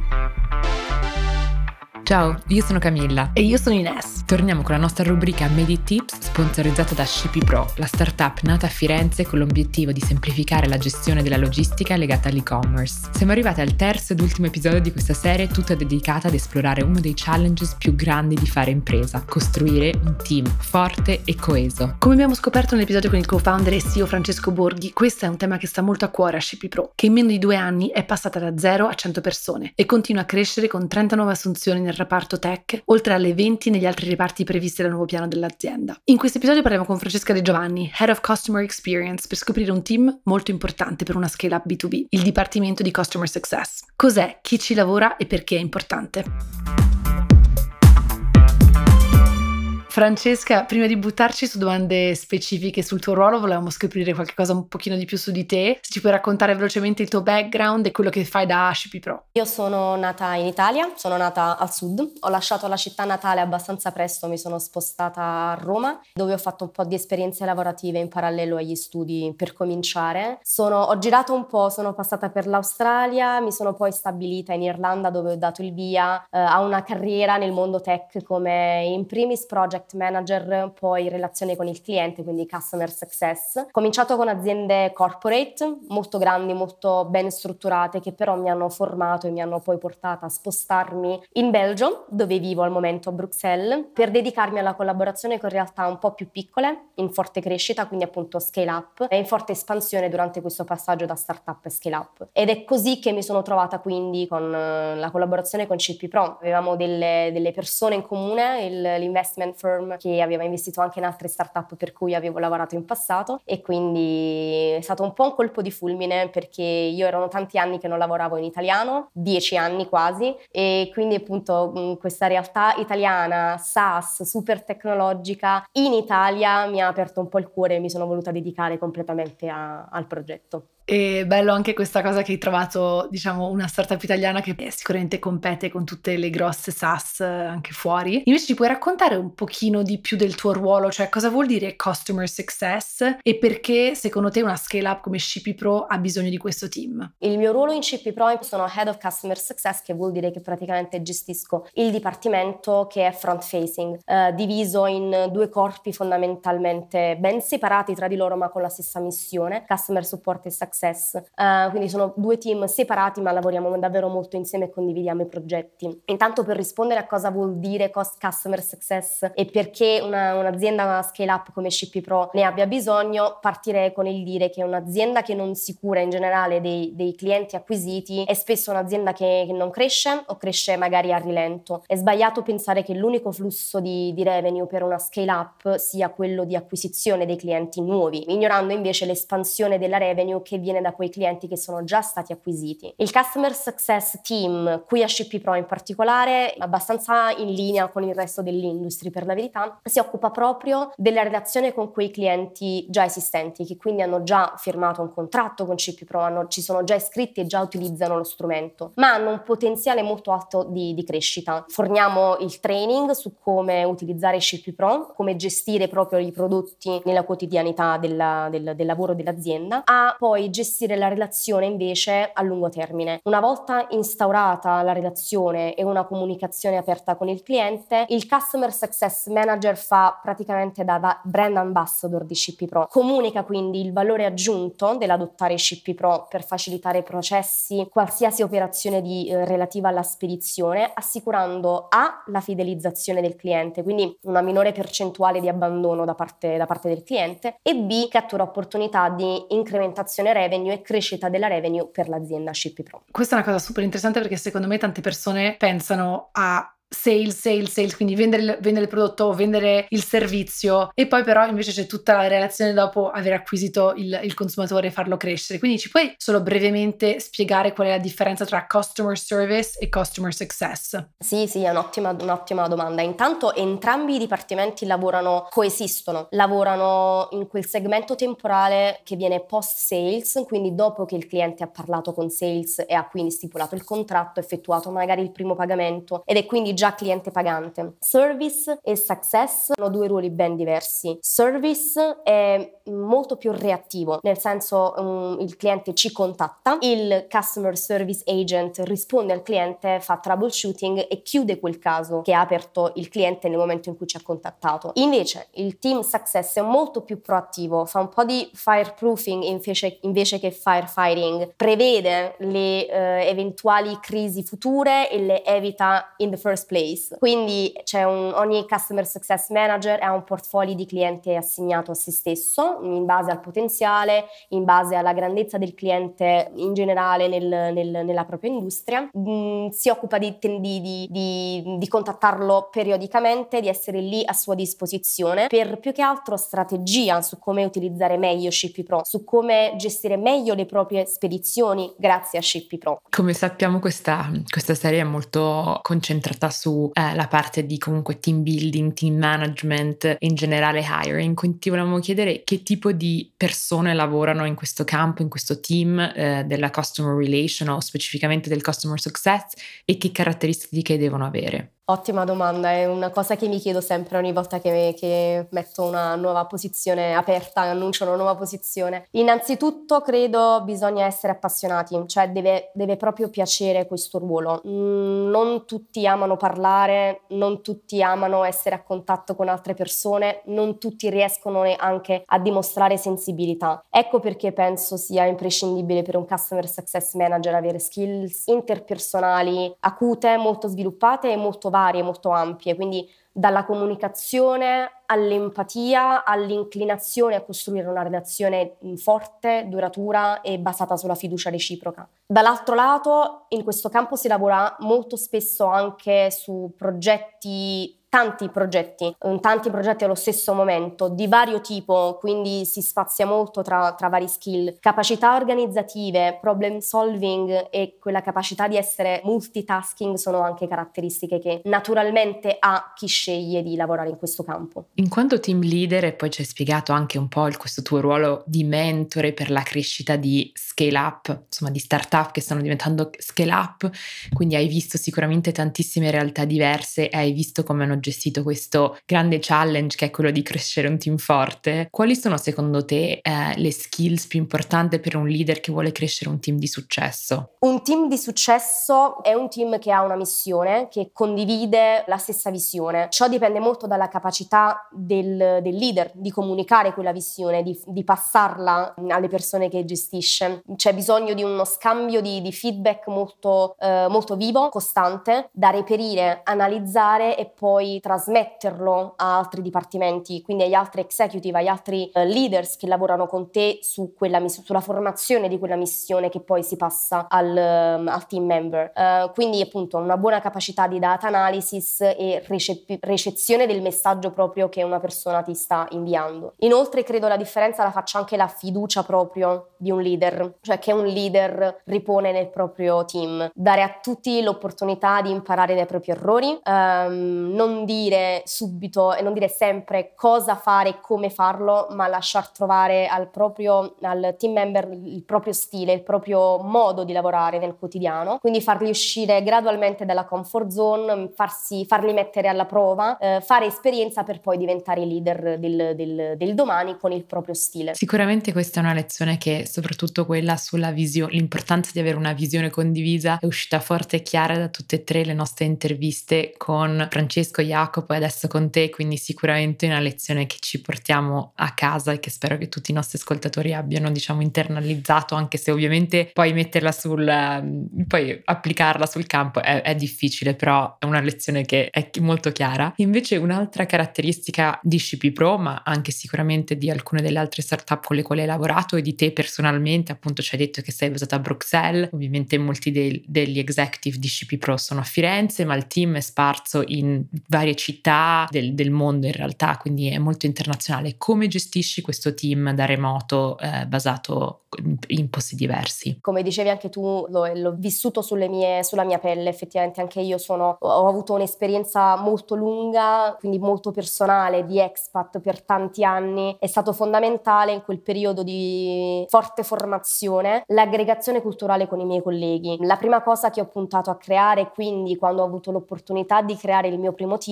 Thank you. Ciao, io sono Camilla. E io sono Ines. Torniamo con la nostra rubrica Medi Tips sponsorizzata da Shippy Pro, la startup nata a Firenze con l'obiettivo di semplificare la gestione della logistica legata all'e-commerce. Siamo arrivati al terzo ed ultimo episodio di questa serie tutta dedicata ad esplorare uno dei challenges più grandi di fare impresa, costruire un team forte e coeso. Come abbiamo scoperto nell'episodio con il co-founder e CEO Francesco Borghi, questo è un tema che sta molto a cuore a Shippy Pro, che in meno di due anni è passata da 0 a 100 persone e continua a crescere con 30 nuove assunzioni nel reparto tech, oltre alle 20 negli altri reparti previsti dal nuovo piano dell'azienda. In questo episodio parliamo con Francesca De Giovanni, Head of Customer Experience, per scoprire un team molto importante per una scale-up B2B, il Dipartimento di Customer Success. Cos'è, chi ci lavora e perché è importante? Francesca, prima di buttarci su domande specifiche sul tuo ruolo, volevamo scoprire qualcosa un pochino di più su di te. Se ci puoi raccontare velocemente il tuo background e quello che fai da HCP Pro. Io sono nata in Italia, sono nata al sud, ho lasciato la città natale abbastanza presto, mi sono spostata a Roma, dove ho fatto un po' di esperienze lavorative in parallelo agli studi per cominciare. Sono, ho girato un po', sono passata per l'Australia, mi sono poi stabilita in Irlanda dove ho dato il via eh, a una carriera nel mondo tech come in primis project project manager, poi relazione con il cliente, quindi customer success. Ho cominciato con aziende corporate molto grandi, molto ben strutturate, che però mi hanno formato e mi hanno poi portata a spostarmi in Belgio, dove vivo al momento a Bruxelles, per dedicarmi alla collaborazione con realtà un po' più piccole, in forte crescita, quindi appunto scale up, e in forte espansione durante questo passaggio da startup a scale up. Ed è così che mi sono trovata quindi con eh, la collaborazione con CP Pro. Avevamo delle, delle persone in comune, il, l'investment firm firm che aveva investito anche in altre startup per cui avevo lavorato in passato e quindi è stato un po' un colpo di fulmine perché io erano tanti anni che non lavoravo in italiano, dieci anni quasi, e quindi appunto questa realtà italiana, SaaS, super tecnologica, in Italia mi ha aperto un po' il cuore e mi sono voluta dedicare completamente a, al progetto. E bello anche questa cosa che hai trovato, diciamo, una startup italiana che sicuramente compete con tutte le grosse SaaS anche fuori. Invece ci puoi raccontare un pochino di più del tuo ruolo, cioè cosa vuol dire customer success e perché secondo te una scale up come CP Pro ha bisogno di questo team? Il mio ruolo in CP Pro sono Head of Customer Success, che vuol dire che praticamente gestisco il dipartimento che è front facing, eh, diviso in due corpi fondamentalmente ben separati tra di loro ma con la stessa missione, Customer Support e Success Success. Uh, quindi sono due team separati ma lavoriamo davvero molto insieme e condividiamo i progetti. Intanto per rispondere a cosa vuol dire cost customer success e perché una, un'azienda scale up come CP Pro ne abbia bisogno, partirei con il dire che un'azienda che non si cura in generale dei, dei clienti acquisiti è spesso un'azienda che, che, non cresce o cresce magari a rilento. È sbagliato pensare che l'unico flusso di, di revenue per una scale up sia quello di acquisizione dei clienti nuovi, ignorando invece l'espansione della revenue che viene da quei clienti che sono già stati acquisiti. Il Customer Success Team, qui a SCP Pro in particolare, abbastanza in linea con il resto dell'industria per la verità, si occupa proprio della relazione con quei clienti già esistenti, che quindi hanno già firmato un contratto con CP Pro, hanno, ci sono già iscritti e già utilizzano lo strumento, ma hanno un potenziale molto alto di, di crescita. Forniamo il training su come utilizzare CP Pro, come gestire proprio i prodotti nella quotidianità della, del, del lavoro dell'azienda, a poi gestire la relazione invece a lungo termine. Una volta instaurata la relazione e una comunicazione aperta con il cliente, il Customer Success Manager fa praticamente da, brand ambassador di CP Pro. Comunica quindi il valore aggiunto dell'adottare CP Pro per facilitare i processi, qualsiasi operazione di, eh, relativa alla spedizione, assicurando A la fidelizzazione del cliente, quindi una minore percentuale di abbandono da parte, da parte del cliente, e B cattura opportunità di incrementazione revenue revenue e crescita della revenue per l'azienda Shippy. Questa è una cosa super interessante perché secondo me tante persone pensano a sales, sales, sales, quindi vendere vendere il prodotto, vendere il servizio e poi però invece c'è tutta la relazione dopo aver acquisito il, il, consumatore e farlo crescere. Quindi ci puoi solo brevemente spiegare qual è la differenza tra customer service e customer success? Sì, sì, è un'ottima, un'ottima domanda. Intanto entrambi i dipartimenti lavorano, coesistono, lavorano in quel segmento temporale che viene post sales, quindi dopo che il cliente ha parlato con sales e ha quindi stipulato il contratto, effettuato magari il primo pagamento ed è quindi già già cliente pagante. Service e success hanno due ruoli ben diversi. Service è molto più reattivo, nel senso um, il cliente ci contatta, il customer service agent risponde al cliente, fa troubleshooting e chiude quel caso che ha aperto il cliente nel momento in cui ci ha contattato. Invece il team success è molto più proattivo, fa un po' di fireproofing invece, invece che firefighting, prevede le eh, eventuali crisi future e le evita in the first place. Quindi un, ogni customer success manager ha un portfolio di clienti assegnato a se stesso in base al potenziale, in base alla grandezza del cliente in generale nel, nel, nella propria industria. Mm, si occupa di, di, di, di contattarlo periodicamente, di essere lì a sua disposizione per più che altro strategia su come utilizzare meglio Shippy Pro, su come gestire meglio le proprie spedizioni grazie a Shippy Pro. Come sappiamo questa, questa serie è molto concentrata sulla eh, parte di comunque team building, team management, in generale hiring, quindi ti volevamo chiedere che tipo di persone lavorano in questo campo, in questo team eh, della customer relation o specificamente del customer success e che caratteristiche devono avere. Ottima domanda, è una cosa che mi chiedo sempre ogni volta che, che, metto una nuova posizione aperta, annuncio una nuova posizione. Innanzitutto credo bisogna essere appassionati, cioè deve, deve proprio piacere questo ruolo. Mm, non tutti amano parlare, non tutti amano essere a contatto con altre persone, non tutti riescono anche a dimostrare sensibilità. Ecco perché penso sia imprescindibile per un customer success manager avere skills interpersonali acute, molto sviluppate e molto varie, molto ampie, quindi dalla comunicazione all'empatia, all'inclinazione a costruire una relazione forte, duratura e basata sulla fiducia reciproca. Dall'altro lato, in questo campo si lavora molto spesso anche su progetti tanti progetti, tanti progetti allo stesso momento, di vario tipo, quindi si spazia molto tra, tra, vari skill. Capacità organizzative, problem solving e quella capacità di essere multitasking sono anche caratteristiche che naturalmente ha chi sceglie di lavorare in questo campo. In quanto team leader, e poi ci hai spiegato anche un po' il, questo tuo ruolo di mentore per la crescita di scale up, insomma di startup che stanno diventando scale up, quindi hai visto sicuramente tantissime realtà diverse e hai visto come hanno gestito questo grande challenge che è quello di crescere un team forte, quali sono secondo te eh, le skills più importanti per un leader che vuole crescere un team di successo? Un team di successo è un team che ha una missione, che condivide la stessa visione. Ciò dipende molto dalla capacità del, del leader di comunicare quella visione, di, di, passarla alle persone che gestisce. C'è bisogno di uno scambio di, di feedback molto, eh, molto vivo, costante, da reperire, analizzare e poi trasmetterlo a altri dipartimenti, quindi agli altri executive, agli altri uh, leaders che lavorano con te su miss- sulla formazione di quella missione che poi si passa al, um, al team member. Uh, quindi appunto una buona capacità di data analysis e recep- recezione del messaggio proprio che una persona ti sta inviando. Inoltre credo la differenza la faccia anche la fiducia proprio di un leader, cioè che un leader ripone nel proprio team, dare a tutti l'opportunità di imparare dai propri errori, um, non dire subito e non dire sempre cosa fare e come farlo, ma lasciar trovare al proprio al team member il proprio stile, il proprio modo di lavorare nel quotidiano. Quindi farli uscire gradualmente dalla comfort zone, farsi, farli mettere alla prova, eh, fare esperienza per poi diventare leader del, del, del domani con il proprio stile. Sicuramente questa è una lezione che soprattutto quella sulla visione, l'importanza di avere una visione condivisa è uscita forte e chiara da tutte e tre le nostre interviste con Francesco e Jacopo e adesso con te, quindi sicuramente una lezione che ci portiamo a casa e che spero che tutti i nostri ascoltatori abbiano, diciamo, internalizzato, anche se ovviamente poi metterla sul, ehm, poi applicarla sul campo è, è difficile, però è una lezione che è molto chiara. Invece un'altra caratteristica di SCP Pro, ma anche sicuramente di alcune delle altre startup con le quali hai lavorato e di te personalmente, appunto ci hai detto che sei basata a Bruxelles, ovviamente molti dei, degli executive di SCP Pro sono a Firenze, ma il team è sparso in varie città del, del mondo in realtà, quindi è molto internazionale. Come gestisci questo team da remoto eh, basato in posti diversi. Come dicevi anche tu, l'ho, l'ho vissuto mie, sulla mia pelle, effettivamente anche io sono, ho avuto un'esperienza molto lunga, quindi molto personale, di expat per tanti anni. È stato fondamentale in quel periodo di forte formazione l'aggregazione culturale con i miei colleghi. La prima cosa che ho puntato a creare, quindi quando ho avuto l'opportunità di creare il mio primo team,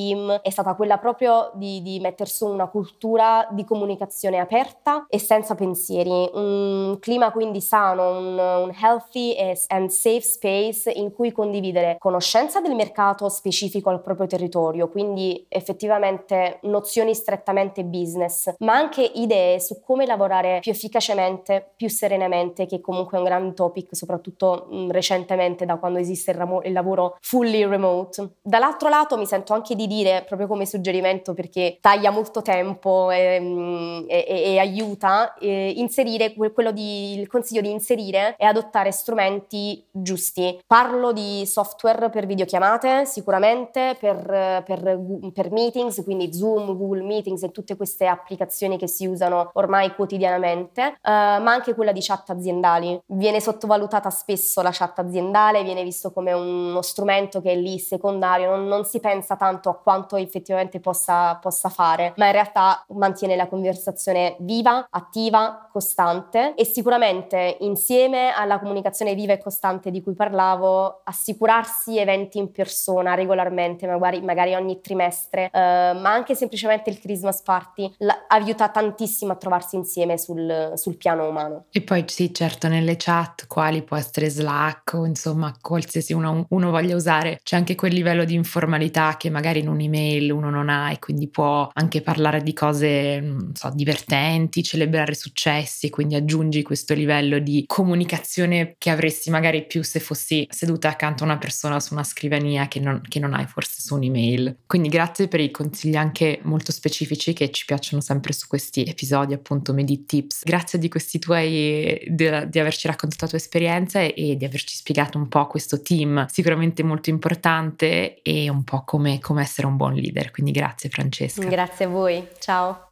è stata quella proprio di, di mettere su una cultura di comunicazione aperta e senza pensieri. Un clima quindi sano, un, un healthy and safe space in cui condividere conoscenza del mercato specifico al proprio territorio, quindi effettivamente nozioni strettamente business, ma anche idee su come lavorare più efficacemente, più serenamente, che comunque è un grande topic, soprattutto mh, recentemente da quando esiste il, ramo- il lavoro fully remote. Dall'altro lato mi sento anche di dire, proprio come suggerimento, perché taglia molto tempo e, e, e aiuta, e inserire quello di il consiglio di inserire è adottare strumenti giusti. Parlo di software per videochiamate, sicuramente, per, per, per meetings, quindi Zoom, Google Meetings e tutte queste applicazioni che si usano ormai quotidianamente, uh, ma anche quella di chat aziendali. Viene sottovalutata spesso la chat aziendale, viene visto come uno strumento che è lì secondario, non, non si pensa tanto a quanto effettivamente possa, possa fare, ma in realtà mantiene la conversazione viva, attiva, costante e sicuramente insieme alla comunicazione viva e costante di cui parlavo, assicurarsi eventi in persona regolarmente, magari, magari ogni trimestre, eh, ma anche semplicemente il Christmas Party, la, aiuta tantissimo a trovarsi insieme sul, sul, piano umano. E poi sì, certo, nelle chat, quali può essere Slack o insomma qualsiasi uno, uno voglia usare, c'è anche quel livello di informalità che magari in un'email uno non ha e quindi può anche parlare di cose, so, divertenti, celebrare successi, quindi aggiungi questo questo livello di comunicazione che avresti magari più se fossi seduta accanto a una persona su una scrivania che non, che non hai forse su un'email. Quindi grazie per i consigli anche molto specifici che ci piacciono sempre su questi episodi, appunto Medi Tips. Grazie di questi tuoi, di, di averci raccontato la tua esperienza e, e, di averci spiegato un po' questo team sicuramente molto importante e un po' come, come essere un buon leader. Quindi grazie Francesca. Grazie a voi, ciao.